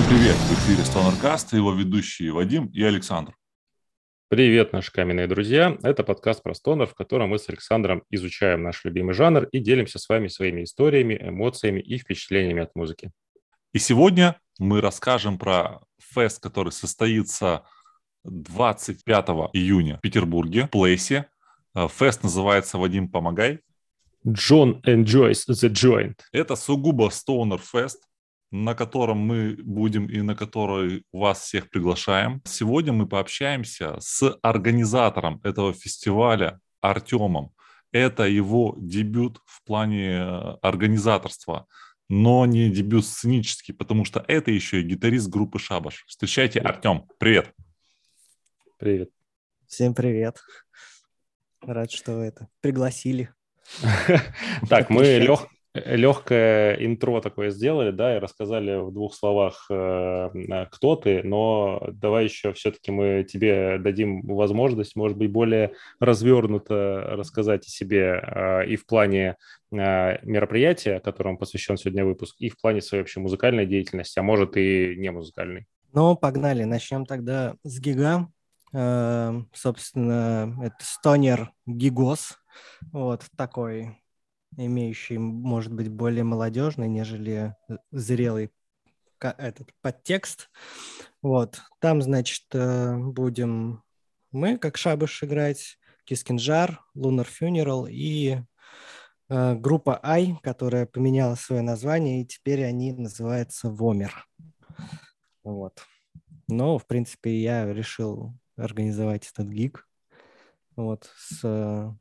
Всем привет! В эфире Стонеркаст и его ведущие Вадим и Александр. Привет, наши каменные друзья! Это подкаст про стонер, в котором мы с Александром изучаем наш любимый жанр и делимся с вами своими историями, эмоциями и впечатлениями от музыки. И сегодня мы расскажем про фест, который состоится 25 июня в Петербурге, в Плейсе. Э, фест называется «Вадим, помогай». John enjoys the joint. Это сугубо стонер фест на котором мы будем и на который вас всех приглашаем. Сегодня мы пообщаемся с организатором этого фестиваля Артемом. Это его дебют в плане э, организаторства, но не дебют сценический, потому что это еще и гитарист группы Шабаш. Встречайте, Артем. Привет. Привет. Всем привет. Рад, что вы это пригласили. Так, мы лег, легкое интро такое сделали, да, и рассказали в двух словах, э, кто ты, но давай еще все-таки мы тебе дадим возможность, может быть, более развернуто рассказать о себе э, и в плане э, мероприятия, которому посвящен сегодня выпуск, и в плане своей вообще музыкальной деятельности, а может и не музыкальной. Ну, погнали. Начнем тогда с гига. Собственно, это стонер гигос. Вот такой имеющий, может быть, более молодежный, нежели э, зрелый этот подтекст. Вот. Там, значит, э, будем мы, как Шабыш, играть, Кискинжар, Lunar Funeral и э, группа I, которая поменяла свое название, и теперь они называются Вомер. Вот. Но, в принципе, я решил организовать этот гиг вот, с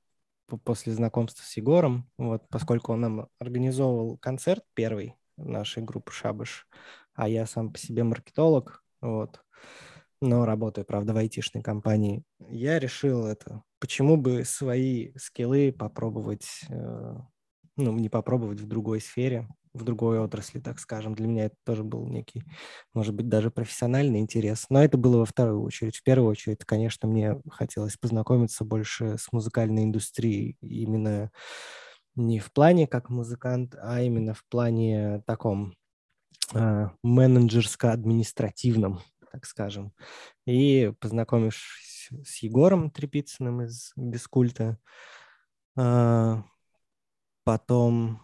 после знакомства с Егором, вот, поскольку он нам организовывал концерт первый нашей группы «Шабаш», а я сам по себе маркетолог, вот, но работаю, правда, в айтишной компании, я решил это, почему бы свои скиллы попробовать, э, ну, не попробовать в другой сфере, в другой отрасли, так скажем. Для меня это тоже был некий, может быть, даже профессиональный интерес. Но это было во вторую очередь. В первую очередь, конечно, мне хотелось познакомиться больше с музыкальной индустрией. Именно не в плане как музыкант, а именно в плане таком э, менеджерско-административном, так скажем. И познакомившись с Егором Трепицыным из Бескульта, э, потом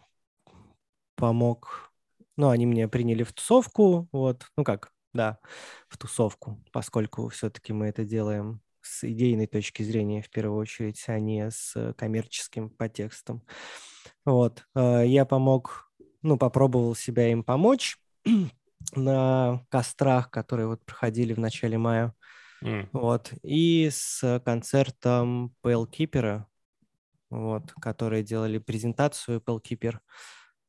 помог, ну, они мне приняли в тусовку, вот, ну как, да, в тусовку, поскольку все-таки мы это делаем с идейной точки зрения в первую очередь, а не с коммерческим подтекстом. Вот, э, я помог, ну, попробовал себя им помочь на кострах, которые вот проходили в начале мая. Mm. Вот, и с концертом Pale вот, которые делали презентацию Pale Keeper.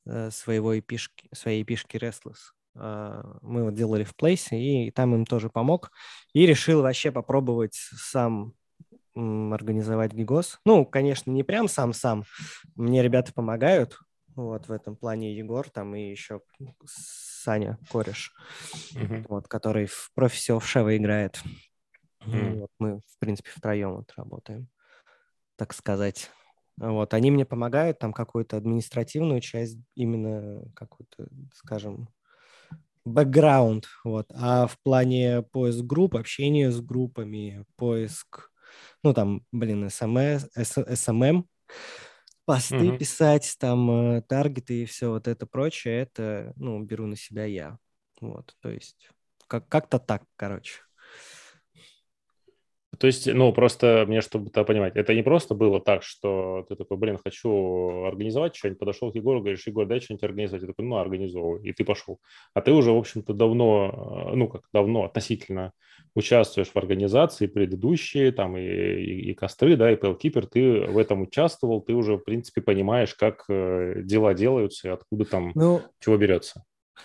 Э, своего эпишки, своей эпишки Restless. А, мы вот делали в Place, и там им тоже помог. И решил вообще попробовать сам организовать гигос. Ну, конечно, не прям сам-сам. Мне ребята помогают. Вот в этом плане Егор там и еще Саня Кореш, uh-huh. вот, который в профисе офшева играет. Uh-huh. Вот мы, в принципе, втроем вот работаем, так сказать. Вот, они мне помогают там какую-то административную часть, именно какую-то, скажем, бэкграунд, вот. А в плане поиск групп, общения с группами, поиск, ну там, блин, СМС, СММ, посты mm-hmm. писать, там э, таргеты и все вот это прочее, это, ну, беру на себя я. Вот, то есть как- как-то так, короче. То есть, ну, просто мне, чтобы это понимать, это не просто было так, что ты такой, блин, хочу организовать что-нибудь, подошел к Егору, говоришь, Егор, дай что-нибудь организовать. Я такой, ну, организовывай, и ты пошел. А ты уже, в общем-то, давно, ну, как давно, относительно участвуешь в организации предыдущие, там, и, и, и костры, да, и Pellkeeper, ты в этом участвовал, ты уже, в принципе, понимаешь, как э, дела делаются и откуда там, ну, чего берется.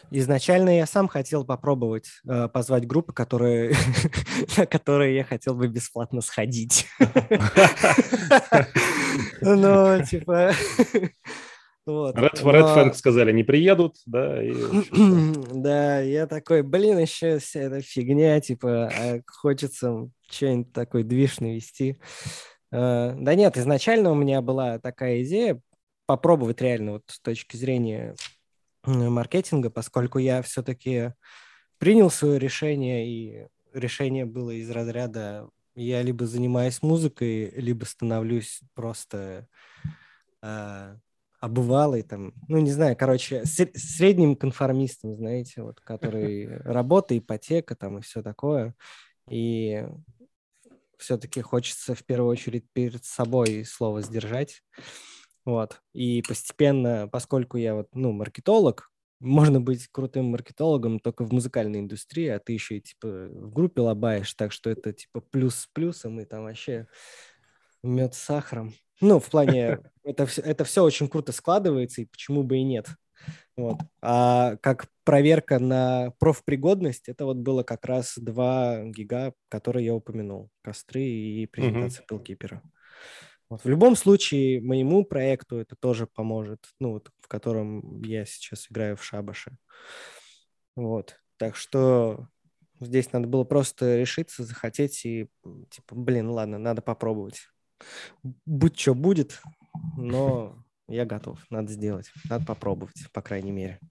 Изначально я сам хотел попробовать э, позвать группы, которые, на которые я хотел бы бесплатно сходить. Ну, типа... Вот. Red, Но... Red Fang сказали, не приедут, да. И, да, я такой, блин, еще вся эта фигня, типа, а хочется что-нибудь такой движ навести. Uh, да нет, изначально у меня была такая идея попробовать реально вот с точки зрения маркетинга, поскольку я все-таки принял свое решение, и решение было из разряда я либо занимаюсь музыкой, либо становлюсь просто э, обывалой, там, ну, не знаю, короче, средним конформистом, знаете, вот, который работа, ипотека там и все такое. И все-таки хочется в первую очередь перед собой слово сдержать. Вот. И постепенно, поскольку я вот, ну, маркетолог, можно быть крутым маркетологом только в музыкальной индустрии, а ты еще и типа в группе лобаешь, так что это типа плюс с плюсом, и там вообще мед с сахаром. Ну, в плане, это, все, это все очень круто складывается, и почему бы и нет. Вот. А как проверка на профпригодность, это вот было как раз два гига, которые я упомянул. Костры и презентация mm-hmm. Pillkeeper. Вот. В любом случае, моему проекту это тоже поможет, ну, вот, в котором я сейчас играю в шабаше. Вот. Так что здесь надо было просто решиться, захотеть и, типа, блин, ладно, надо попробовать. Будь что будет, но я готов, надо сделать, надо попробовать, по крайней мере.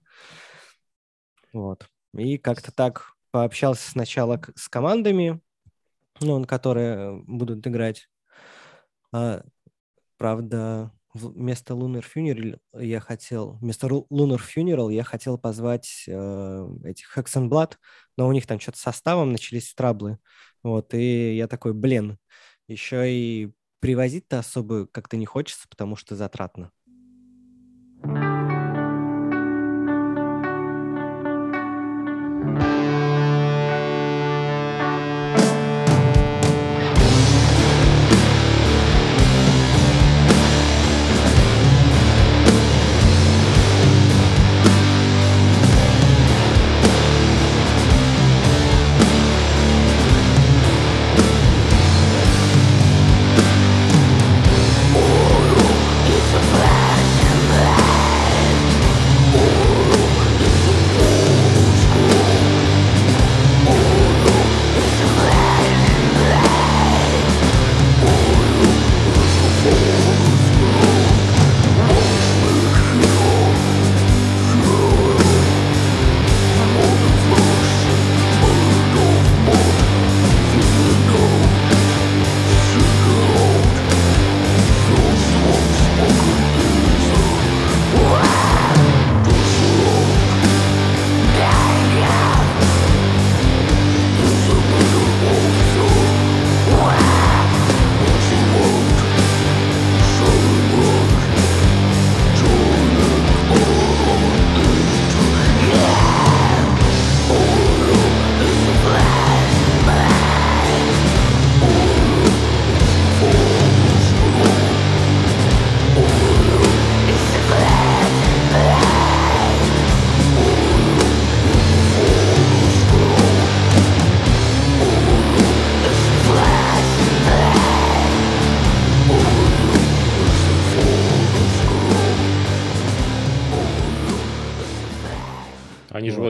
Вот. И как-то так пообщался сначала с командами, ну, которые будут играть а, правда, вместо Lunar Funeral я хотел, вместо Lunar Funeral я хотел позвать э, этих Hexenblood, но у них там что-то составом начались траблы. Вот, и я такой, блин, еще и привозить-то особо как-то не хочется, потому что затратно.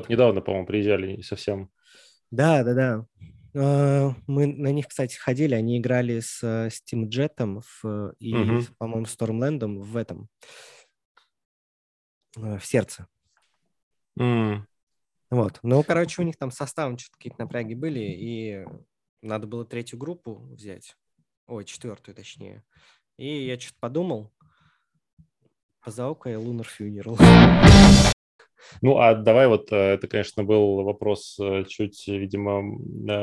Недавно, по-моему, приезжали совсем. Да, да, да. А, мы на них, кстати, ходили. Они играли с Steam Jet в, и, угу. по-моему, Stormland в этом э, в сердце. Mm. Вот. Ну, короче, у них там составом что-то какие-то напряги были, и надо было третью группу взять. Ой, четвертую, точнее. И я что-то подумал. Позову-ка я Lunar Funeral. Ну, а давай вот, э, это, конечно, был вопрос э, чуть, видимо,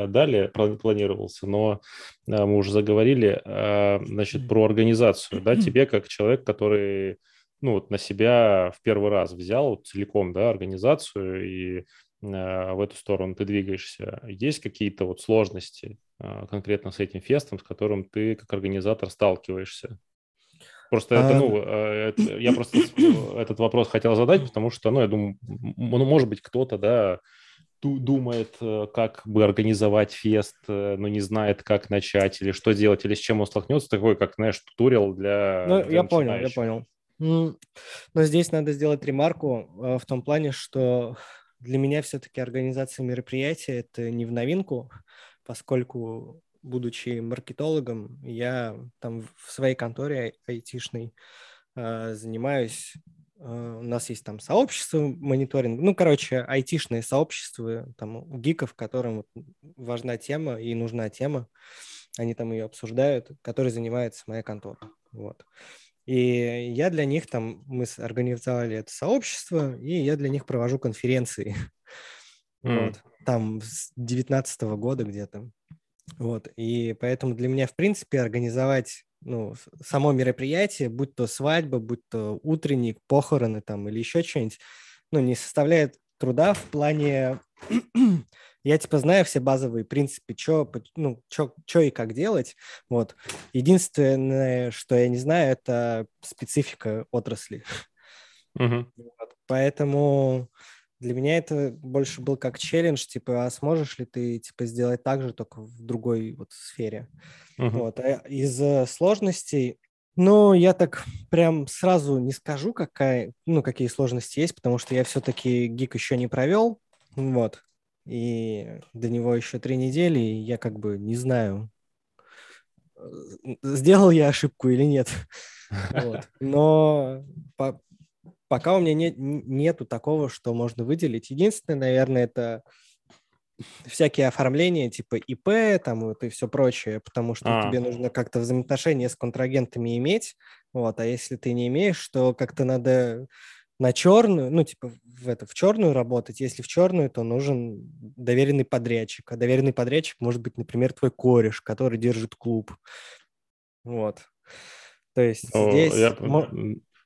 далее планировался, но э, мы уже заговорили, значит, про организацию, да, тебе как человек, который, ну, вот на себя в первый раз взял целиком, да, организацию и в эту сторону ты двигаешься. Есть какие-то вот сложности конкретно с этим фестом, с которым ты как организатор сталкиваешься? Просто это, ну, а. это, я просто этот вопрос хотел задать, потому что, ну, я думаю, ну, может быть, кто-то, да, думает, э, как бы организовать фест, э, но не знает, как начать, или что делать, или с чем он столкнется, такой, как, знаешь, туториал для Ну, для я понял, я понял. Но здесь надо сделать ремарку э, в том плане, что для меня все-таки организация мероприятия – это не в новинку, поскольку будучи маркетологом, я там в своей конторе айтишной э, занимаюсь э, у нас есть там сообщество мониторинг, ну, короче, айтишные сообщества, там, гиков, которым важна тема и нужна тема, они там ее обсуждают, которой занимается моя контора, вот. И я для них там, мы организовали это сообщество, и я для них провожу конференции. Mm. Вот, там с 19 года где-то. Вот, и поэтому для меня, в принципе, организовать ну, само мероприятие, будь то свадьба, будь то утренник, похороны там или еще что-нибудь, ну, не составляет труда в плане... я, типа, знаю все базовые принципы, что ну, чё, чё и как делать, вот. Единственное, что я не знаю, это специфика отрасли. Uh-huh. Вот. Поэтому для меня это больше был как челлендж, типа, а сможешь ли ты, типа, сделать так же, только в другой вот сфере. Uh-huh. Вот. А из э, сложностей, ну, я так прям сразу не скажу, какая, ну, какие сложности есть, потому что я все-таки гик еще не провел, вот, и до него еще три недели, и я как бы не знаю, э, сделал я ошибку или нет. Вот. Но по, пока у меня нет, нету такого, что можно выделить. Единственное, наверное, это всякие оформления типа ИП там вот и все прочее, потому что а. тебе нужно как-то взаимоотношения с контрагентами иметь, вот, а если ты не имеешь, то как-то надо на черную, ну, типа в, это, в черную работать. Если в черную, то нужен доверенный подрядчик. А доверенный подрядчик может быть, например, твой кореш, который держит клуб. Вот. То есть О, здесь... Я...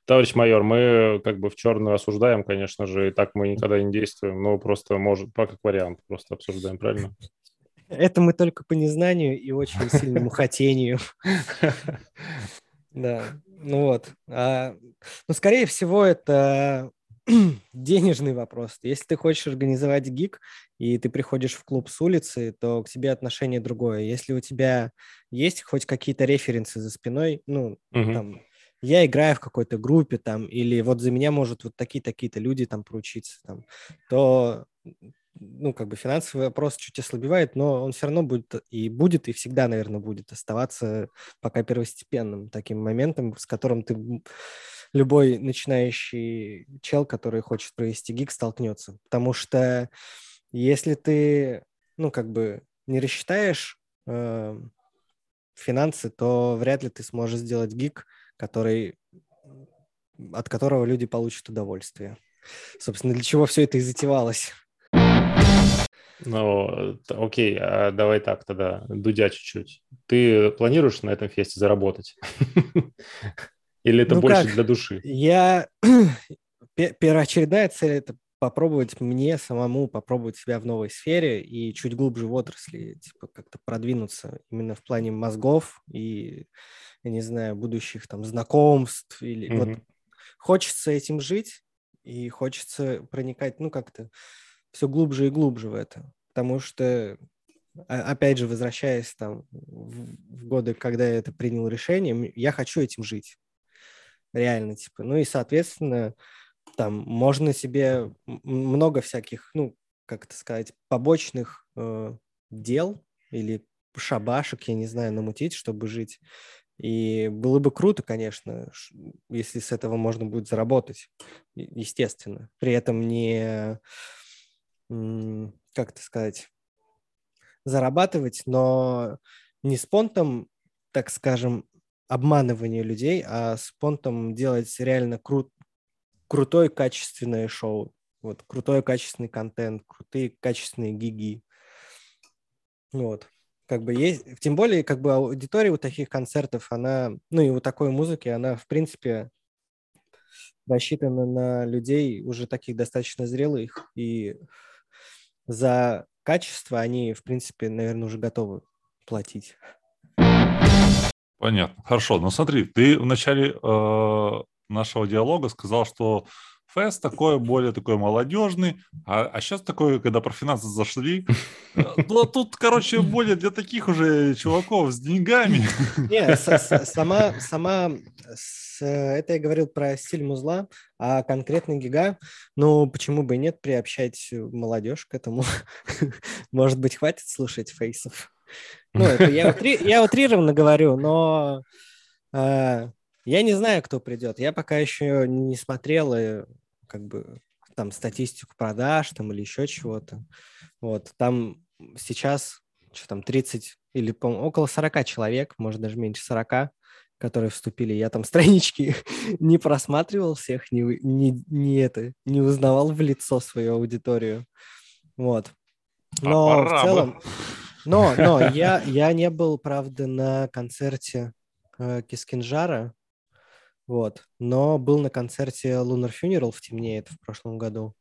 Товарищ майор, мы как бы в черную осуждаем, конечно же, и так мы никогда не действуем, но просто может, как вариант, просто обсуждаем, правильно? Это мы только по незнанию и очень сильному хотению. Да, ну вот. А, ну, скорее всего, это денежный вопрос. Если ты хочешь организовать гик, и ты приходишь в клуб с улицы, то к тебе отношение другое. Если у тебя есть хоть какие-то референсы за спиной, ну, угу. там, я играю в какой-то группе там, или вот за меня может вот такие-такие-то люди там поручиться, там, то ну, как бы финансовый вопрос чуть ослабевает, но он все равно будет и будет, и всегда, наверное, будет оставаться пока первостепенным таким моментом, с которым ты любой начинающий чел, который хочет провести гиг, столкнется. Потому что если ты, ну, как бы не рассчитаешь э, финансы, то вряд ли ты сможешь сделать гиг, который, от которого люди получат удовольствие. Собственно, для чего все это и затевалось. Ну, окей, а давай так тогда, Дудя чуть-чуть. Ты планируешь на этом фесте заработать? Или это ну больше как? для души? Я... Первоочередная цель – это попробовать мне самому попробовать себя в новой сфере и чуть глубже в отрасли, типа как-то продвинуться именно в плане мозгов и я не знаю, будущих там знакомств или mm-hmm. вот хочется этим жить и хочется проникать, ну как-то все глубже и глубже в это, потому что опять же возвращаясь там в годы, когда я это принял решение, я хочу этим жить, реально типа, ну и соответственно там можно себе много всяких, ну как это сказать, побочных э, дел или шабашек, я не знаю, намутить, чтобы жить. И было бы круто, конечно, если с этого можно будет заработать, естественно. При этом не, как это сказать, зарабатывать, но не с понтом, так скажем, обманывания людей, а с понтом делать реально кру- крутое качественное шоу. Вот, крутой качественный контент, крутые качественные гиги. Вот как бы есть, тем более, как бы аудитория у таких концертов, она, ну и у такой музыки, она, в принципе, рассчитана на людей уже таких достаточно зрелых, и за качество они, в принципе, наверное, уже готовы платить. Понятно. Хорошо. Ну смотри, ты в начале э, нашего диалога сказал, что Фест такой, более такой молодежный, а, а сейчас такой, когда про финансы зашли, э, ну, тут, короче, более для таких уже чуваков с деньгами. Не, сама, сама, это я говорил про стиль музла, а конкретно гига, ну, почему бы и нет, приобщать молодежь к этому. Может быть, хватит слушать фейсов. Ну, это я, утри, я утрированно говорю, но э, Я не знаю, кто придет. Я пока еще не смотрел и, как бы там статистику продаж там или еще чего-то. Вот там сейчас что там 30 или по около 40 человек, может даже меньше 40, которые вступили. Я там странички не просматривал всех, не, не, не это, не узнавал в лицо свою аудиторию. Вот. А Но пора в бы. целом, но, но я, я не был, правда, на концерте э, Кискинжара, вот, но был на концерте Lunar Funeral в Темнеет в прошлом году.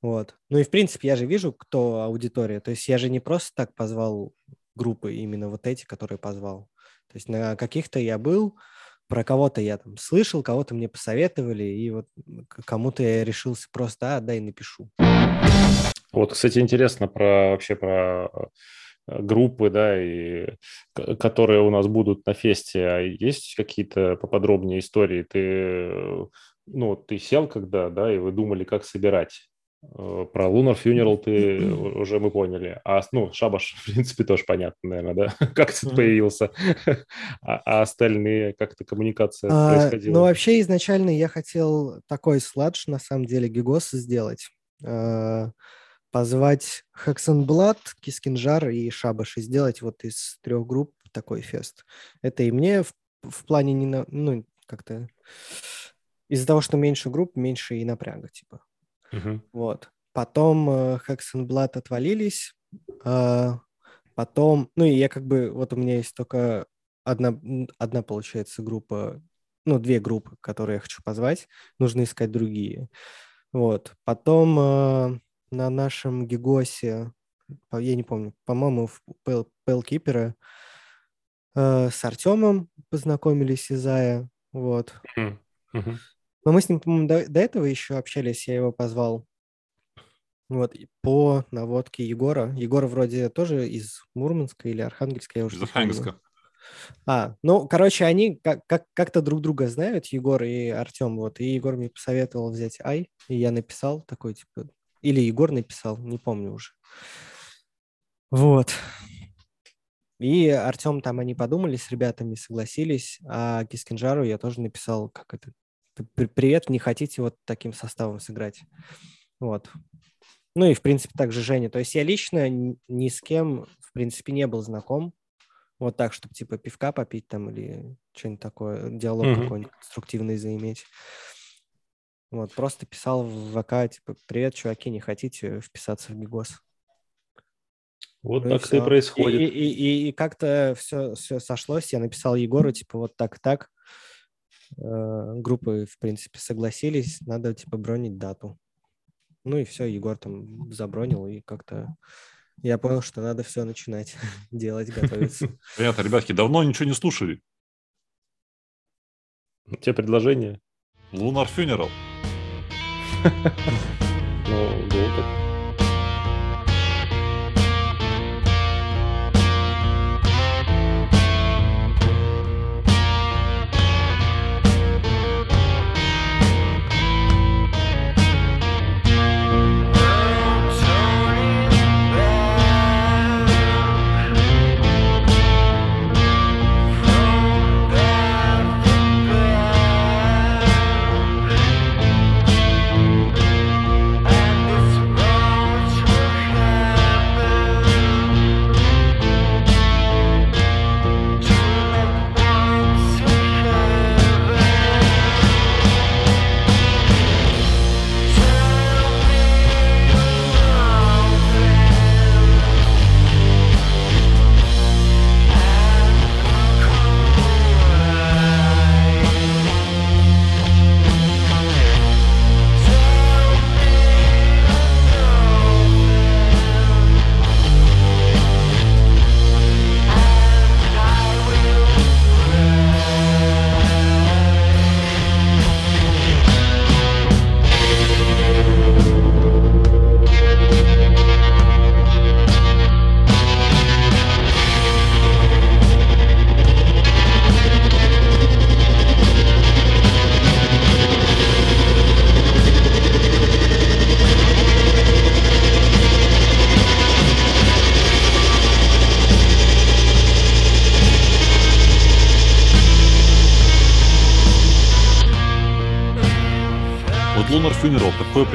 Вот. Ну и, в принципе, я же вижу, кто аудитория. То есть я же не просто так позвал группы, именно вот эти, которые позвал. То есть на каких-то я был, про кого-то я там слышал, кого-то мне посоветовали, и вот кому-то я решился просто, а, дай напишу. Вот, кстати, интересно про вообще про группы, да, и которые у нас будут на фесте. А есть какие-то поподробнее истории? Ты, э, ну, ты сел когда, да, и вы думали, как собирать? Э, Про Lunar Funeral ты уже мы поняли. А, ну, Шабаш, в принципе, тоже понятно, наверное, да? Как ты появился? А, а остальные, как-то коммуникация А, происходила? ну, вообще, изначально я хотел такой сладж, на самом деле, гигос сделать. Позвать Хексенблад, Кискинжар и Шабаш и сделать вот из трех групп такой фест. Это и мне в, в плане, не на- ну, как-то из-за того, что меньше групп, меньше и напряга, типа. Мгм. Вот. Потом э, отвалились. а, потом, ну и я как бы, вот у меня есть только одна, одна получается группа, ну две группы, которые я хочу позвать. Нужно искать другие. Вот. Потом э, на нашем Гигосе, я не помню, по-моему, в Пэл- Пэлкипера э, с Артемом познакомились из Зая. Вот. Но мы с ним, по-моему, до, до этого еще общались, я его позвал. Вот, по наводке Егора. Егор вроде тоже из Мурманска или Архангельска, я уже Из. Архангельска. А, ну, короче, они как- как- как-то друг друга знают, Егор и Артем, вот. И Егор мне посоветовал взять Ай, и я написал такой, типа... Или Егор написал, не помню уже. Вот. И Артем там, они подумали с ребятами, согласились, а Кискинжару я тоже написал, как это, «П- привет, не хотите вот таким составом сыграть? Вот. Ну и, в принципе, также Женя. То есть я лично ни с кем, в принципе, не был знаком. Вот так, чтобы, типа, пивка попить там или что-нибудь такое, диалог Мгм. какой-нибудь конструктивный заиметь. Вот, просто писал в ВК, типа, привет, чуваки, не хотите вписаться в Гигос? Вот Ну и так это и всё. происходит. И, и- и- и как-то все, все сошлось. Я написал Егору, типа, вот так и так. Э, Группы, в принципе, согласились. Надо, типа, бронить дату. Ну и все, Егор там забронил, и как-то я понял, что надо все начинать делать, готовиться. Понятно, ребятки, давно ничего не слушали. У тебя предложение? Lunar Funeral. Ну, был так. And this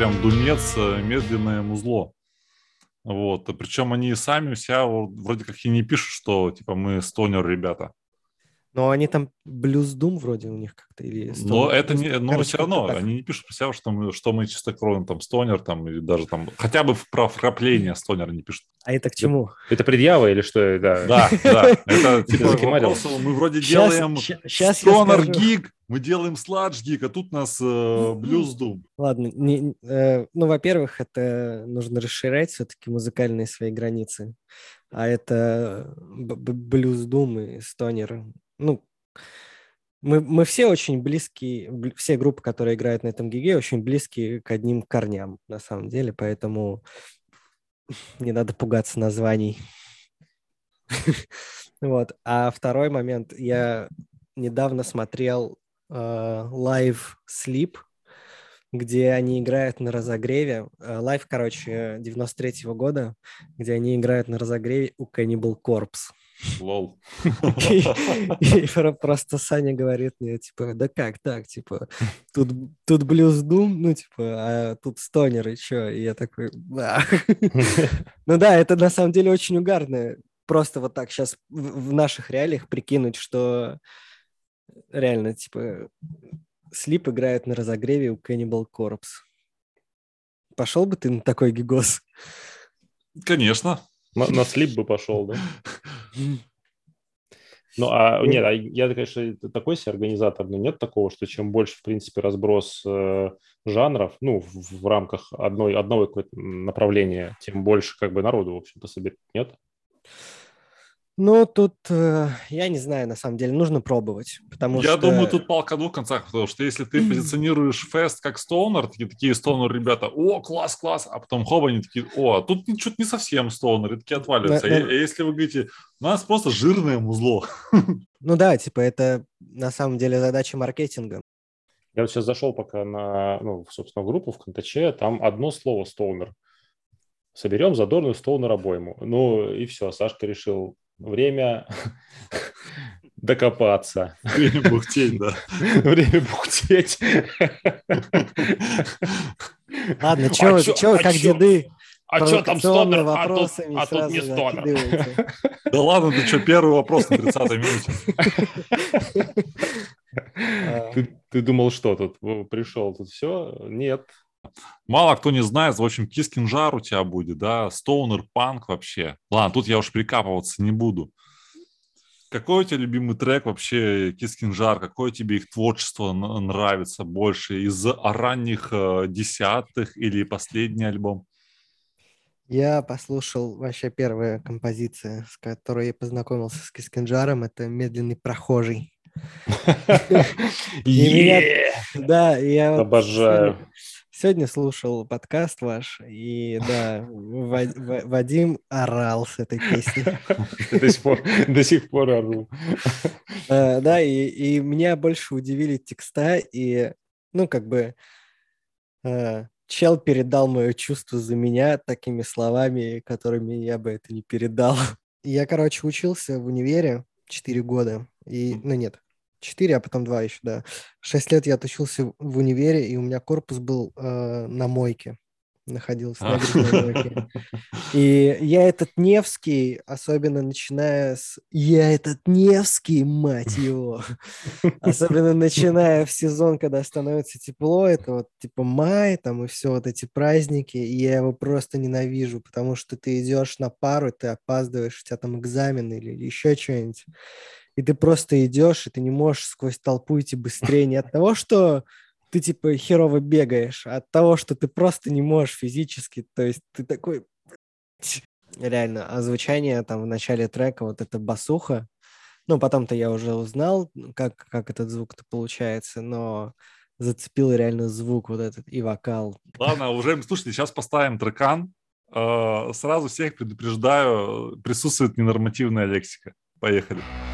прям думец, э, медленное музло. Вот, причем они сами у себя вроде как и не пишут, что типа мы стонер ребята. Но они там Blues Doom вроде у них как-то или... Но это не, но Короче, все равно, они не пишут про себя, что мы, что мы чистокровный там стонер, там, или даже там, хотя бы про вкрапление стонер не пишут. А это к чему? Это, это предъява или что? Да, да, да. Это типа вопрос, мы вроде делаем стонер гиг, мы делаем сладж гиг, а тут нас Blues Doom. Ладно, не, э, ну, во-первых, это нужно расширять все-таки музыкальные свои границы. А это Blues Doom и стонер ну, мы, мы все очень близкие, все группы, которые играют на этом гиге, очень близкие к одним корням, на самом деле, поэтому не надо пугаться названий. Вот. А второй момент, я недавно смотрел live э, Sleep, где они играют на разогреве. Live, короче, 93-го года, где они играют на разогреве у Cannibal Corpse. Lol. И просто Саня говорит мне, типа, да как так, типа, тут, тут блюз doom, ну, типа, а тут stoner, и что? И я такой, да. Ну да, это на самом деле очень угарно. Просто вот так сейчас в наших реалиях прикинуть, что реально, типа, Слип играет на разогреве у Cannibal Corpse. Пошел бы ты на такой гигос? Конечно. На, слип бы пошел, да? Ну, а нет, а я, конечно, такой себе организатор, но нет такого, что чем больше, в принципе, разброс э, жанров, ну, в рамках одной, одного направления, тем больше, как бы, народу, в общем-то, соберет, нет? Ну, тут э, я не знаю, на самом деле, нужно пробовать, потому я что... думаю, тут палка двух концах, потому что если ты позиционируешь фест как стоунер, такие, такие стоунер ребята, о, класс, класс, а потом хоба, они такие, о, а тут что-то не совсем стоунер, и такие отваливаются. Да, да. И, если вы говорите, у нас просто жирное музло. Ну да, типа это на самом деле задача маркетинга. Я вот сейчас зашел пока на, ну, собственно, в группу в Контаче, там одно слово стоунер. Соберем задорную стоунер обойму. Ну и все, Сашка решил время докопаться. Время бухтеть, да. Время бухтеть. Ладно, что, а как чё? деды а что там стонер, а тут, а тут не стонер. Да ладно, ты что, первый вопрос на 30-й минуте. Ты думал, что тут пришел, тут все? Нет, Мало кто не знает, в общем, Кискинжар у тебя будет, да, Stoner Панк вообще. Ладно, тут я уж прикапываться не буду. Какой у тебя любимый трек вообще, Кискинжар? Какое тебе их творчество нравится больше? Из ранних э, десятых или последний альбом? Я послушал вообще первая композиция, с которой я познакомился с Кискинжаром. Это «Медленный прохожий». Да, я... Обожаю. Сегодня слушал подкаст ваш, и да, Вадим орал с этой песней. До сих пор, до сих пор ору. Э, да, и, и меня больше удивили текста, и, ну, как бы, э, чел передал мое чувство за меня такими словами, которыми я бы это не передал. Я, короче, учился в универе 4 года, и, ну, нет, 4, а потом 2 еще, да. 6 лет я отучился в универе, и у меня корпус был э, на мойке находился на мойке. И я этот Невский, особенно начиная с... Я этот Невский, мать его! Особенно начиная в сезон, когда становится тепло, это вот типа май, там и все вот эти праздники, и я его просто ненавижу, потому что ты идешь на пару, ты опаздываешь, у тебя там экзамен или еще что-нибудь и ты просто идешь, и ты не можешь сквозь толпу идти быстрее не от того, что ты типа херово бегаешь, а от того, что ты просто не можешь физически, то есть ты такой... Реально, а звучание там в начале трека, вот это басуха, ну, потом-то я уже узнал, как, как этот звук-то получается, но зацепил реально звук вот этот и вокал. Ладно, уже, слушайте, сейчас поставим трекан. Э, сразу всех предупреждаю, присутствует ненормативная лексика. Поехали. на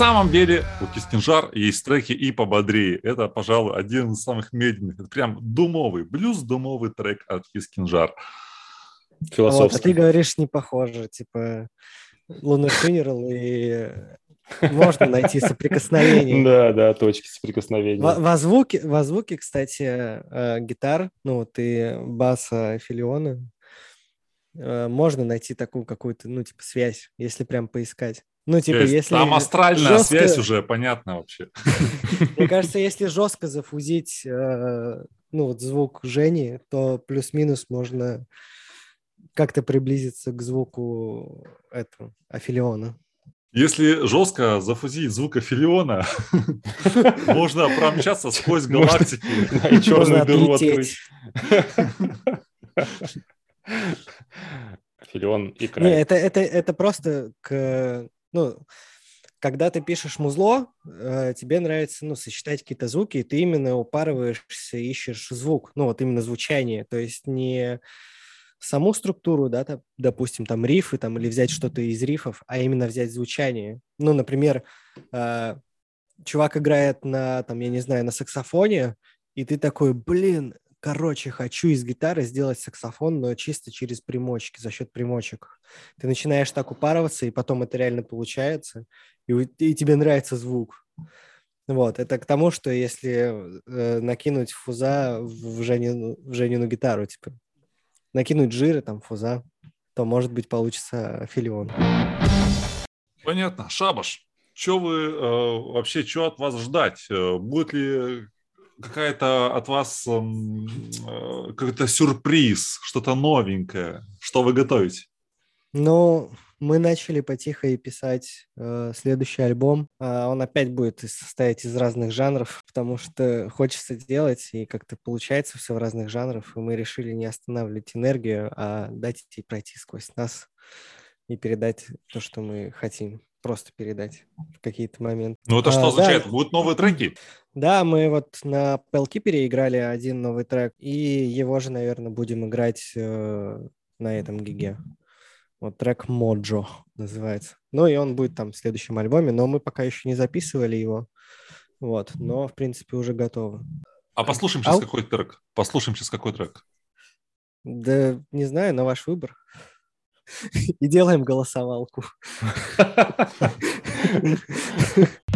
самом деле у Кистинжар есть треки и пободрее. Это, пожалуй, один из самых медленных. Это прям думовый, блюз-думовый трек от Кистинжар. Вот, а ты говоришь, не похоже. Типа Лунный Funeral и можно найти соприкосновение. Да, да, точки соприкосновения. Во звуке, во звуке, кстати, э, гитар, ну вот и баса Филиона, э, можно найти такую какую-то, ну, типа, связь, если прям поискать. Ну, типа, если... Там астральная жестко... связь уже понятно вообще. Мне кажется, если жестко зафузить, э, ну, вот звук Жени, то плюс-минус можно как-то приблизиться к звуку этого Афилиона. Если жестко зафузить звук Афилиона, можно промчаться сквозь галактики. И черную дыру открыть. Афилион и край. Не, это, это, это просто к, ну, когда ты пишешь музло, э, тебе нравится ну, сочетать какие-то звуки, и ты именно упарываешься, ищешь звук, ну вот именно звучание, то есть не саму структуру, да, там, допустим, там рифы там, или взять что-то из рифов, а именно взять звучание. Ну, например, э, чувак играет на, там, я не знаю, на саксофоне, и ты такой, блин, короче, хочу из гитары сделать саксофон, но чисто через примочки, за счет примочек. Ты начинаешь так упарываться, и потом это реально получается, и, и тебе нравится звук. Вот, это к тому, что если э, накинуть фуза в Женину, в Женину гитару, типа, накинуть жиры, там, фуза, то, может быть, получится филион. Понятно. Шабаш, что вы э, вообще, что от вас ждать? Э, будет ли какая-то от вас э, э, какой-то сюрприз, что-то новенькое, что вы готовите? Ну, мы начали потихо и писать э, следующий альбом. Э, он опять будет состоять из разных жанров, потому что хочется делать, и как-то получается все в разных жанрах, и мы решили не останавливать энергию, а дать ей пройти сквозь нас и передать то, что мы хотим просто передать в какие-то моменты. Ну это что а, означает? Да. Будут новые треки? Да, мы вот на Pellkeeper играли один новый трек, и его же, наверное, будем играть э, на этом гиге. Вот трек Моджо называется. Ну и он будет там в следующем альбоме, но мы пока еще не записывали его. Вот, но в принципе уже готовы. А послушаем сейчас а... какой трек? Послушаем сейчас какой трек? Да не знаю, на ваш выбор. И делаем голосовалку.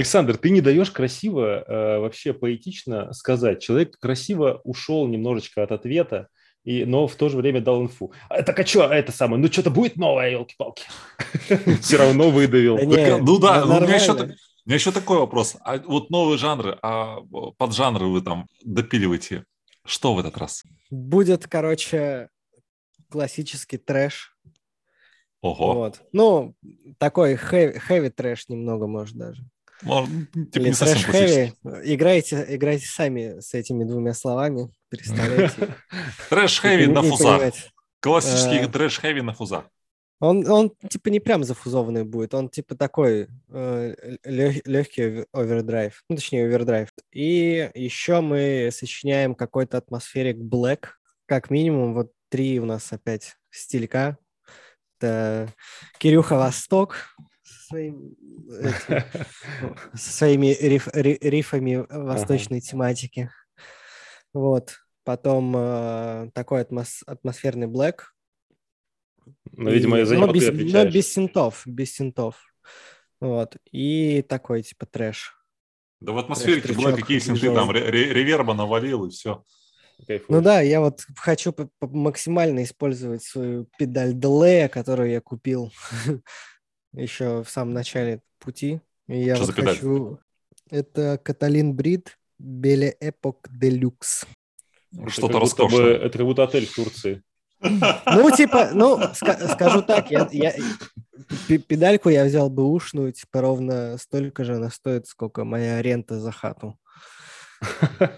Александр, ты не даешь красиво, э, вообще поэтично сказать. Человек красиво ушел немножечко от ответа, и, но в то же время дал инфу. А, так а что это самое? Ну что-то будет новое, елки-палки. Все равно выдавил. Ну да, у меня еще У меня еще такой вопрос. А вот новые жанры, а поджанры вы там допиливаете? Что в этот раз? Будет, короче, классический трэш. Ого. Вот. Ну, такой heavy thrash немного, может, даже. Может, типа Или не thrash-heavy. классический. Играйте, играйте сами с этими двумя словами. Представляете. Thrash-heavy Не- на фузах. Классический Э. thrash-heavy на фузах. Он, он типа не прям зафузованный будет, он типа такой легкий overdrive, ну точнее overdrive. И еще мы сочиняем какой-то atmospheric Black, как минимум вот три у нас опять стилька. Это Кирюха Восток своим, этим, со своими риф- ри- рифами восточной тематики. Вот. Потом э, такой атмос- атмосферный Black, Ну, видимо, и- но него без, ты но без синтов, без синтов. Вот. И такой, типа, трэш. Да в атмосфере Трэш, была трючок, какие если ты там реверба навалил и все. Кайфуешь. Ну да, я вот хочу максимально использовать свою педаль делея, которую я купил еще в самом начале пути. И я Что вот за педаль? хочу... Это Каталин Брид Беле Эпок Делюкс. Это Что-то как будто бы- роскошное. Это как будто отель в Турции. Ну, типа, ну, ска- скажу так, я, я- пе- педальку я взял бы ушную, типа, ровно столько же она стоит, сколько моя рента за хату.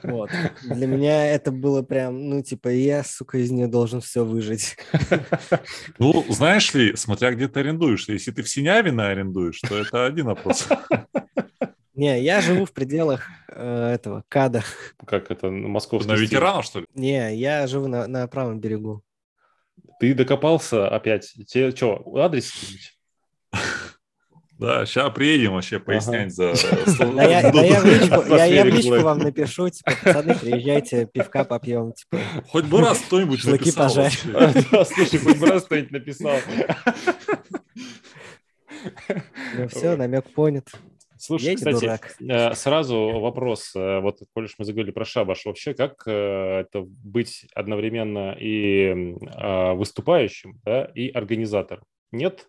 Вот. Для меня это было прям, ну, типа, я, сука, из нее должен все выжить. Ну, знаешь ли, смотря где ты арендуешь. Если ты в Синявино арендуешь, то это один вопрос. Не, я живу в пределах э, этого, КАДа. Как это, московский На ветеранов, что ли? Не, я живу на, на правом берегу. Ты докопался опять. Тебе что, адрес скинуть? Да, сейчас приедем вообще пояснять за... Да я, да я в личку, я, я в Атмосферик личку Black. вам напишу, типа, пацаны, приезжайте, пивка попьем, типа, Хоть бы раз кто-нибудь написал слушай, хоть бы раз кто-нибудь написал. ну все, намек понят. Слушай, Я кстати, дурак. э, сразу вопрос. э, Вот, коль мы заговорили про шабаш, вообще как э, это быть одновременно и а, выступающим, да, и организатором? Нет,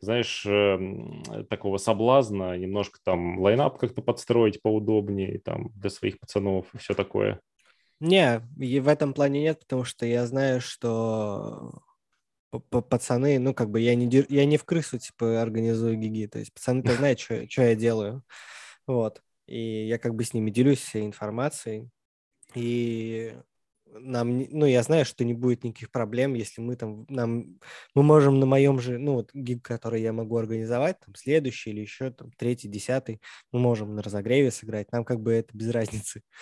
знаешь, эм, такого соблазна немножко там лайнап как-то подстроить поудобнее там для своих пацанов и все такое. Не, и в этом плане нет, потому что я знаю, что пацаны, ну, как бы я не, я не в крысу, типа, организую гиги, то есть пацаны-то знают, что я делаю, вот, и я как бы с ними делюсь всей информацией, и нам, ну, я знаю, что не будет никаких проблем, если мы там, нам, мы можем на моем же, ну, вот гиг, который я могу организовать, там, следующий или еще, там, третий, десятый, мы можем на разогреве сыграть, нам как бы это без разницы.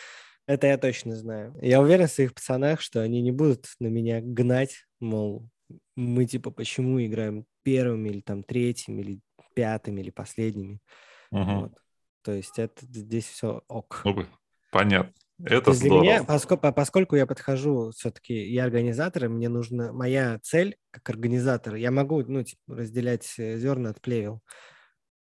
Это я точно знаю. Я уверен в своих пацанах, что они не будут на меня гнать, мол, мы типа почему играем первыми или там третьими или пятыми или последними. Мгм. Вот. То есть это здесь все ок. Ну, понятно. То Это для меня, здорово. поскольку, поскольку я подхожу, все-таки я организатор, и мне нужна моя цель как организатор. Я могу, ну, типа, разделять э, зерна от плевел.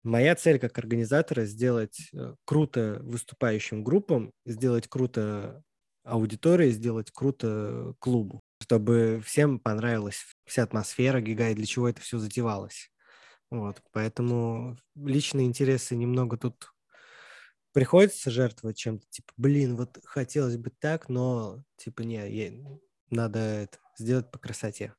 Моя цель как организатора сделать э, круто выступающим группам, сделать круто аудитории, сделать круто клубу, чтобы всем понравилась вся атмосфера гига и для чего это все затевалось. Вот, поэтому личные интересы немного тут приходится жертвовать чем-то, типа, блин, вот хотелось бы так, но, типа, не, я- надо это сделать по красоте.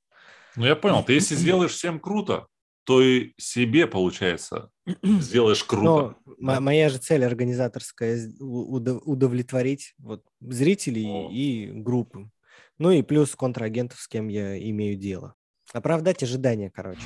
Ну, я понял. Ты если сделаешь всем круто, то и себе, получается, сделаешь круто. Но мо- моя же цель организаторская удовлетворить вот зрителей О. и группы. Ну и плюс контрагентов, с кем я имею дело. Оправдать ожидания, короче.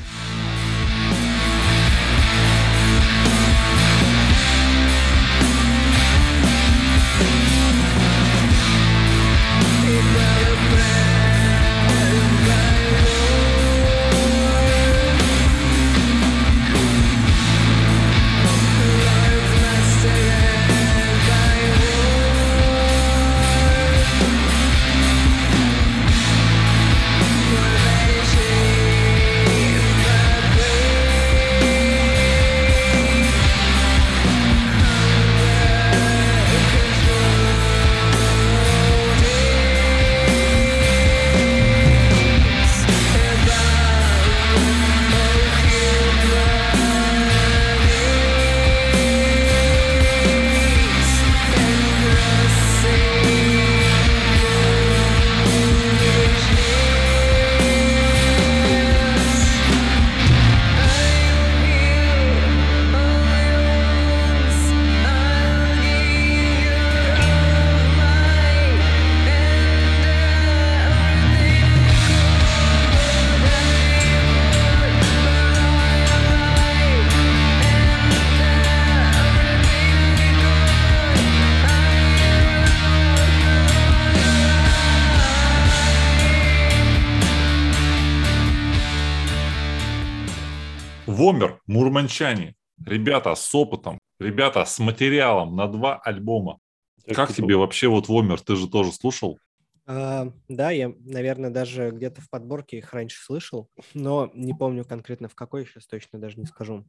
Мурманчане, ребята с опытом, ребята с материалом на два альбома. Как типа тебе вообще вот Вомер? Ты же тоже слушал? А, да, я, наверное, даже где-то в подборке их раньше слышал, но не помню конкретно в какой, сейчас точно даже не скажу.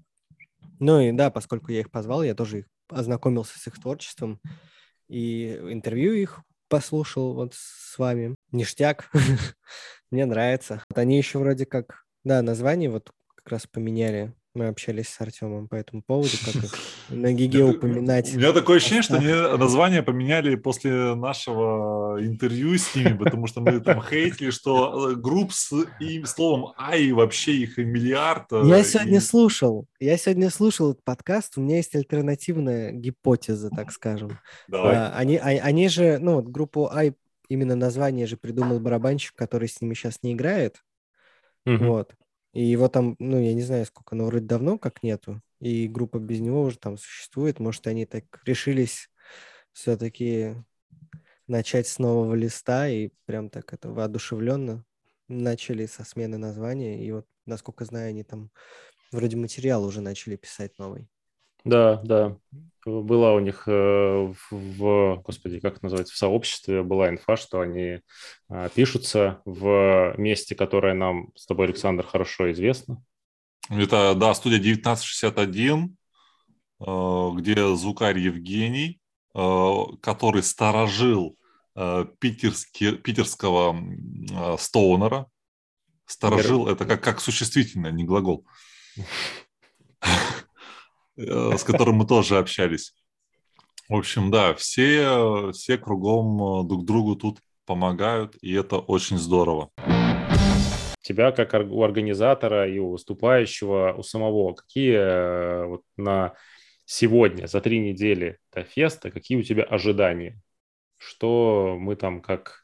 Ну и да, поскольку я их позвал, я тоже их ознакомился с их творчеством и интервью их послушал вот с вами. Ништяк, мне нравится. Вот они еще вроде как, да, название вот как раз поменяли мы общались с Артемом по этому поводу, как их на Гиге упоминать. У меня такое ощущение, что они название поменяли после нашего интервью с ними, потому что мы там хейтили, что э, групп с им, словом «ай» вообще их и миллиард. э, Я сегодня и- слушал, я сегодня слушал этот подкаст, у меня есть альтернативная гипотеза, так скажем. Давай. А, Они, а- они же, ну, вот группу Ай, именно название же придумал барабанщик, который с ними сейчас не играет. Вот. И его там, ну, я не знаю, сколько, но вроде давно как нету. И группа без него уже там существует. Может, они так решились все-таки начать с нового листа и прям так это воодушевленно начали со смены названия. И вот, насколько знаю, они там вроде материал уже начали писать новый. Да, да. Была у них э, в, господи, как это называется, в сообществе была инфа, что они а, пишутся в месте, которое нам с тобой, Александр, хорошо известно. Это, да, студия 1961, э, где звукарь Евгений, э, который сторожил э, питерски- питерского э, стоунера. Сторожил, это как, как существительное, не глагол. Э, С которым мы тоже общались. В общем, да, все, все кругом э, друг другу тут помогают, и это очень здорово. Тебя, как у организатора и у выступающего, у самого, какие э, вот на сегодня, за три недели до феста, какие у тебя ожидания? Что мы там как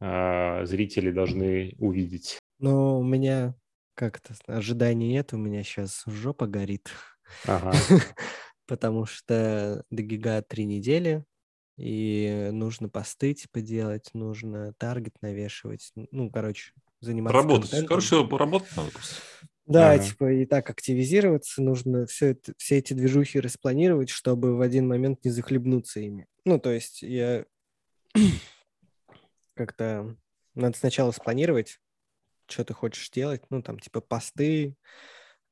э, зрители должны увидеть? Но у меня как-то ожиданий нет, у меня сейчас жопа горит. Ага. потому что до гига три недели, и нужно посты типа делать, нужно таргет навешивать, ну, короче, заниматься Работать. контентом. Короче, поработать надо просто. Да, Ага. типа и так активизироваться, нужно все, это, все эти движухи распланировать, чтобы в один момент не захлебнуться ими. Ну, то есть я как-то... Надо сначала спланировать, что ты хочешь делать, ну, там, типа, посты,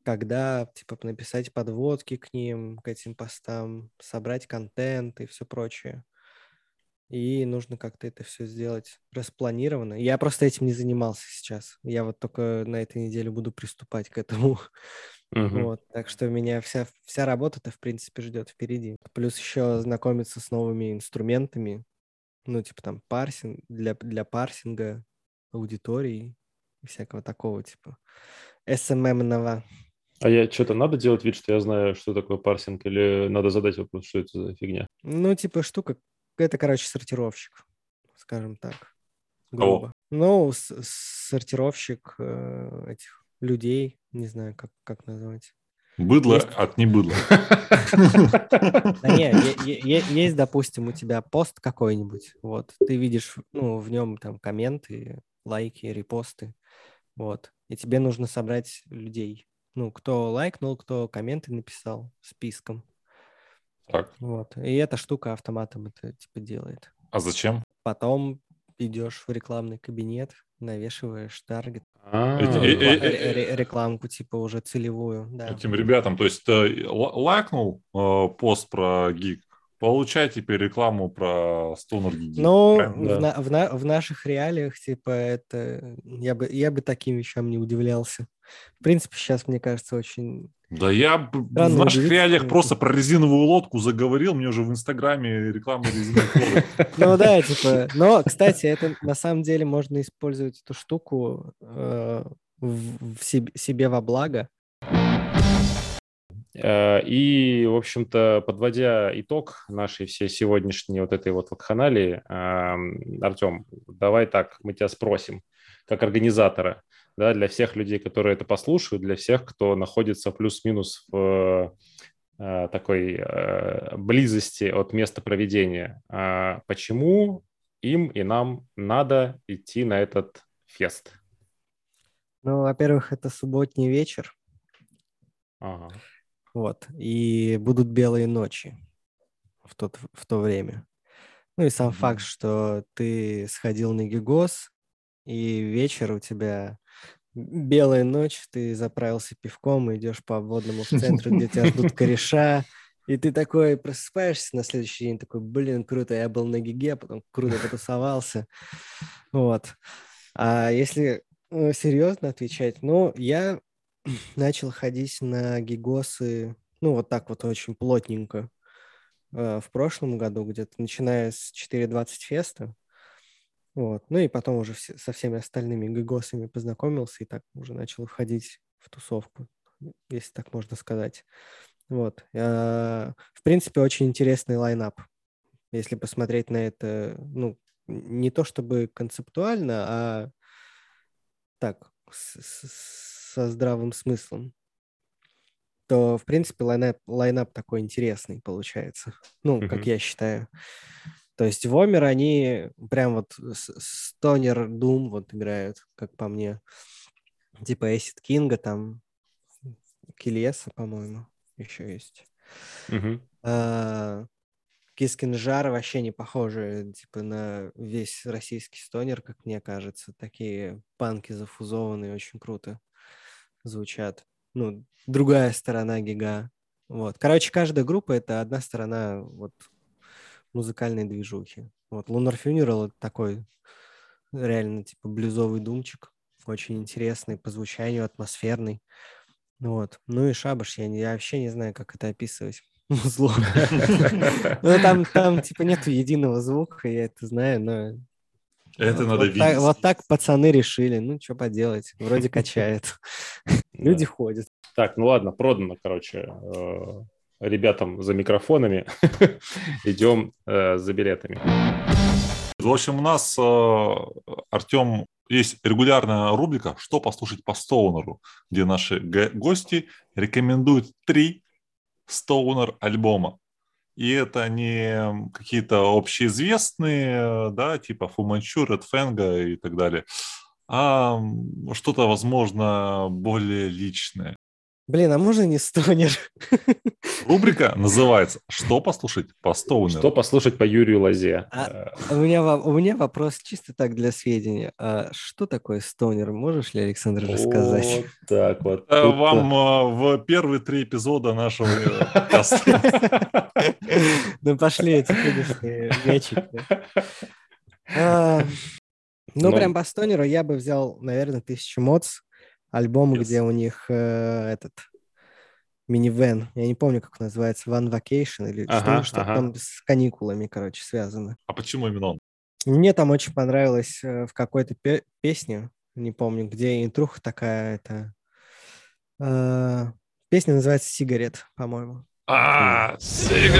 когда, типа, написать подводки к ним, к этим постам, собрать контент и все прочее. И нужно как-то это все сделать распланированно. Я просто этим не занимался сейчас. Я вот только на этой неделе буду приступать к этому. Мгм. Вот, так что меня вся, вся работа-то, в принципе, ждет впереди. Плюс еще знакомиться с новыми инструментами, ну, типа там парсинг, для, для парсинга аудитории и всякого такого, типа SMM-ного. А я что-то надо делать вид, что я знаю, что такое парсинг, или надо задать вопрос, что это за фигня? Ну, типа штука, это, короче, сортировщик, скажем так. Кого? Грубо. Ну, с- сортировщик э, этих людей, не знаю, как, как назвать. Быдло Есть. от небыдла. Да не, е- е- есть, допустим, у тебя пост какой-нибудь, вот, ты видишь, ну, в нем там комменты, лайки, репосты, вот, и тебе нужно собрать людей, ну, кто лайкнул, кто комменты написал списком, Так, вот, и эта штука автоматом это, типа, делает. а зачем? Потом идешь в рекламный кабинет, навешиваешь таргет, А, э- э- ре- ре- рекламку, типа, уже целевую, да. Этим ребятам, то есть э, ла- лайкнул пост про гиг, получай теперь рекламу про стонер. Ну? Да. в, на- в на- в наших реалиях, типа, это... Я бы, я бы таким вещам не удивлялся. В принципе, сейчас, мне кажется, очень... Да я в наших реалиях просто про резиновую лодку заговорил, мне уже в Инстаграме реклама резиновой лодки. Ну да, типа... Но, кстати, это на самом деле можно использовать эту штуку э, в, в себе, себе во благо. Э, И, в общем-то, подводя итог нашей всей сегодняшней вот этой вот вакханалии, Артем, давай так, мы тебя спросим, как организатора, да, для всех людей, которые это послушают, для всех, кто находится плюс-минус в э, такой э, близости от места проведения, почему им и нам надо идти на этот фест? Ну, во-первых, это субботний вечер. Ага. Вот. И будут белые ночи в, тот, в то время. Ну и сам факт, что ты сходил на Гигос, и вечер у тебя белая ночь, ты заправился пивком, идешь по обводному в центр, где тебя ждут кореша, и ты такой просыпаешься на следующий день, такой, блин, круто, я был на Гиге, потом круто потусовался. Вот. А если э, серьезно отвечать, ну, я начал ходить на гигосы, ну, вот так вот очень плотненько э, в прошлом году, где-то начиная с 4.20 феста. Вот. Ну и потом уже со всеми остальными гигосами познакомился и так уже начал входить в тусовку, если так можно сказать. Вот. А, В принципе, очень интересный лайнап. Если посмотреть на это, ну, не то чтобы концептуально, а так, с- с- со здравым смыслом, то, в принципе, lineup, lineup такой интересный получается. Ну, как Мгм. я считаю. То есть Вомер, они прям вот Stoner Doom вот играют, как по мне. Типа Acid King а, там Kyuss а, по-моему, еще есть. А, Кискинжар вообще не похожи, типа, на весь российский stoner, как мне кажется. Такие панки зафузованные, очень круто звучат. Ну, другая сторона гига. Вот. Короче, каждая группа — это одна сторона вот музыкальной движухи. Вот Lunar Funeral — это такой реально, типа, блюзовый думчик. Очень интересный по звучанию, атмосферный. Вот. Ну и шабаш, я, не- я вообще не знаю, как это описывать. Музло. Ну, там, там, типа, нету единого звука, я это знаю, но... Это вот, надо вот видеть. так, вот так пацаны решили. Ну, что поделать, вроде качает. Люди ходят. Так, ну ладно, продано, короче, э, ребятам за микрофонами. Идем э, за билетами. В общем, у нас, э, Артем, есть регулярная рубрика «Что послушать по Стоунеру», где наши гости рекомендуют три Стоунер альбома. И это не какие-то общеизвестные, да, типа Фуманчу, Ред Фэнга и так далее, а что-то, возможно, более личное. Блин, а можно не стонер? Рубрика называется «Что послушать по Стоунеру». Что послушать по Юрию Лозе? А- У меня, у меня вопрос чисто так для сведения. А что такое стонер? Можешь ли, Александр, рассказать? Вот так вот. Э, Тут-то- Вам э, в первые три эпизода нашего э, подкаста. Ну, пошли эти финишные мячики. А, Ну, Ну. прям по стонеру я бы взял, наверное, «Тысячу моц», альбом, Yes. где у них э, этот минивэн, я не помню, как он называется, One Vacation или Ага, что-то ага. там с каникулами, короче, связано. А почему именно он? Мне там очень понравилось э, в какой-то пе- песне, не помню, где интруха такая, это... э, Песня называется «Сигарет», по-моему. А, There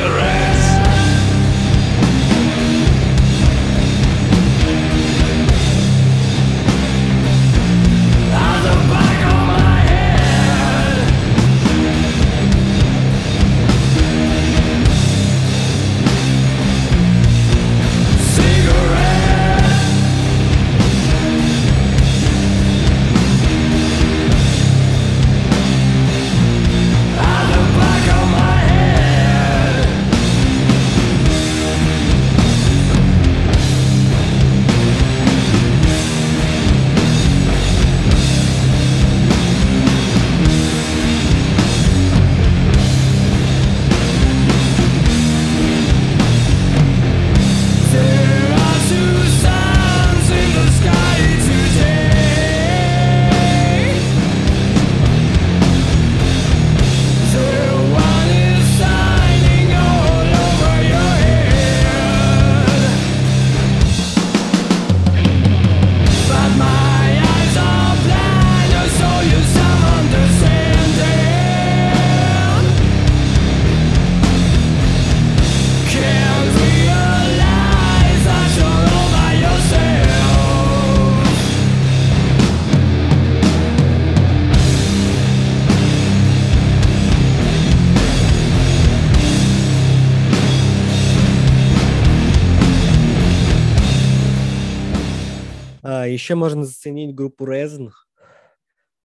еще можно заценить группу Resin.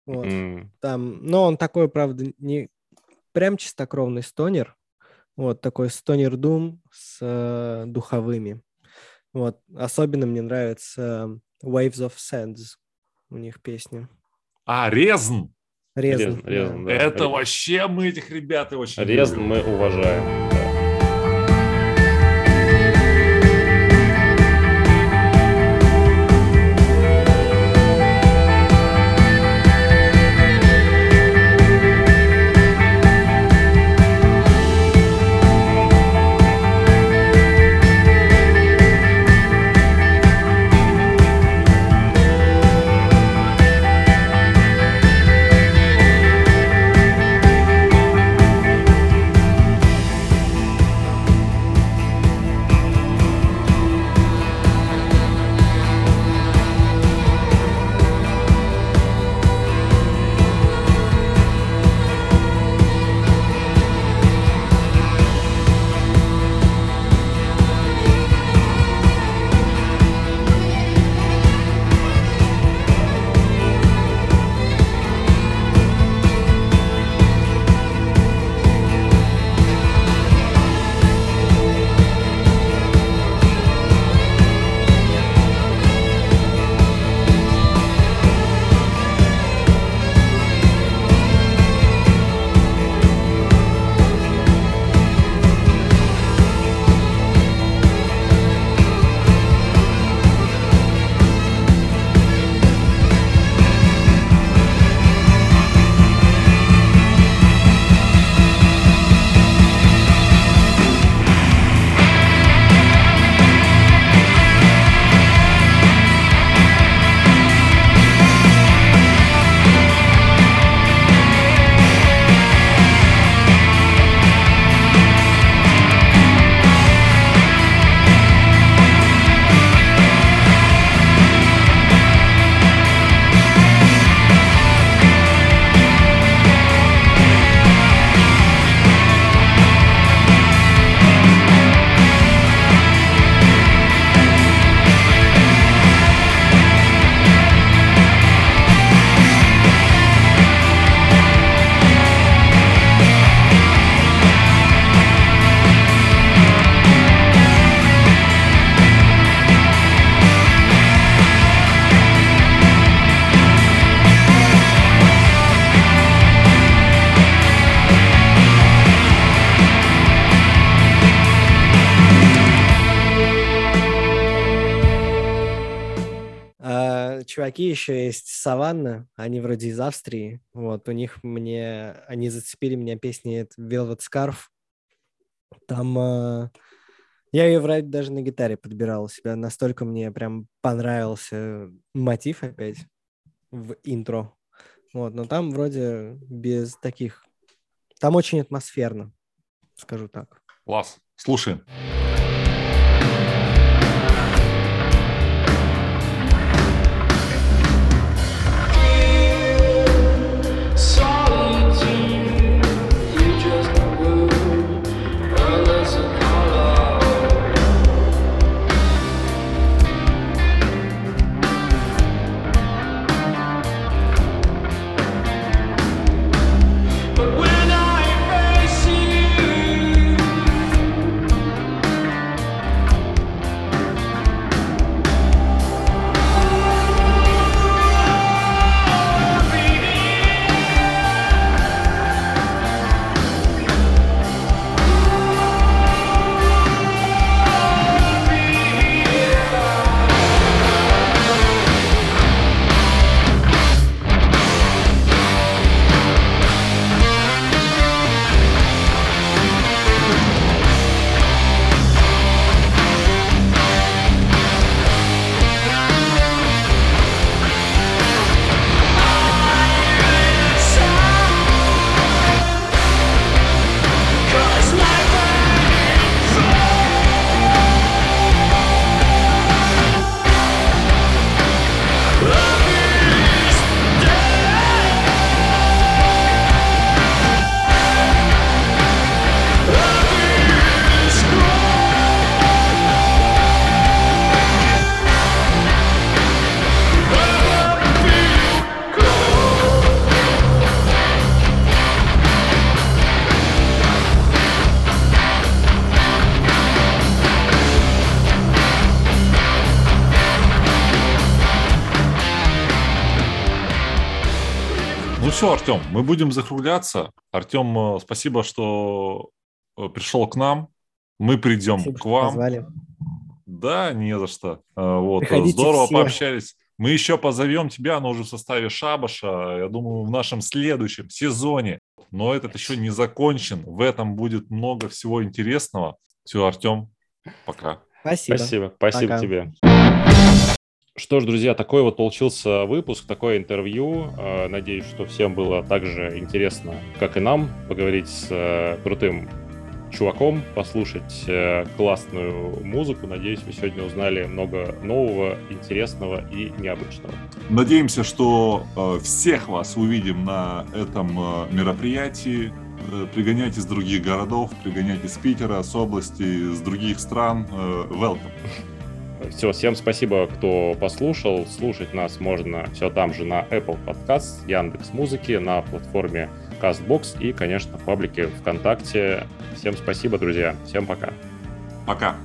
Вот. М, Там, но он такой, правда, не прям чистокровный стонер. Вот такой стонер Doom с э, духовыми. Вот. Особенно мне нравится Waves of Sands. У них песня. А, Резн! Резн. Резн, да. Резн, да. Это Ре- вообще мы этих ребят очень Резн любим. мы уважаем. Чуваки еще есть Саванна, они вроде из Австрии. Вот, у них мне, они зацепили меня песни Velvet Scarf. Там а, я ее вроде даже на гитаре подбирал у себя. Настолько мне прям понравился мотив опять в интро. Вот, но там вроде без таких... Там очень атмосферно, скажу так. Класс. Слушаем. Solitude, все, Артем, мы будем закругляться. Артем, э, спасибо, что э, пришел к нам. Мы придем Спасибо, к вам. позвали. Да, не за что. Э, Вот, Приходите здорово все. пообщались. Мы еще позовем тебя, но уже в составе Шабаша, я думаю, в нашем следующем сезоне. Но этот еще не закончен. В этом будет много всего интересного. Все, Артем, пока. Спасибо. Спасибо, спасибо Пока. тебе. Что ж, друзья, такой вот получился выпуск, такое интервью. Э, Надеюсь, что всем было так же интересно, как и нам, поговорить с э, крутым чуваком, послушать э, классную музыку. Надеюсь, вы сегодня узнали много нового, интересного и необычного. Надеемся, что всех вас увидим на этом мероприятии. Пригоняйте из других городов, пригоняйте с Питера, с области, с других стран. Welcome. Все, всем спасибо, кто послушал. Слушать нас можно все там же на Apple Podcast, Яндекс Музыки, на платформе CastBox и, конечно, в паблике ВКонтакте. Всем спасибо, друзья. Всем пока. Пока.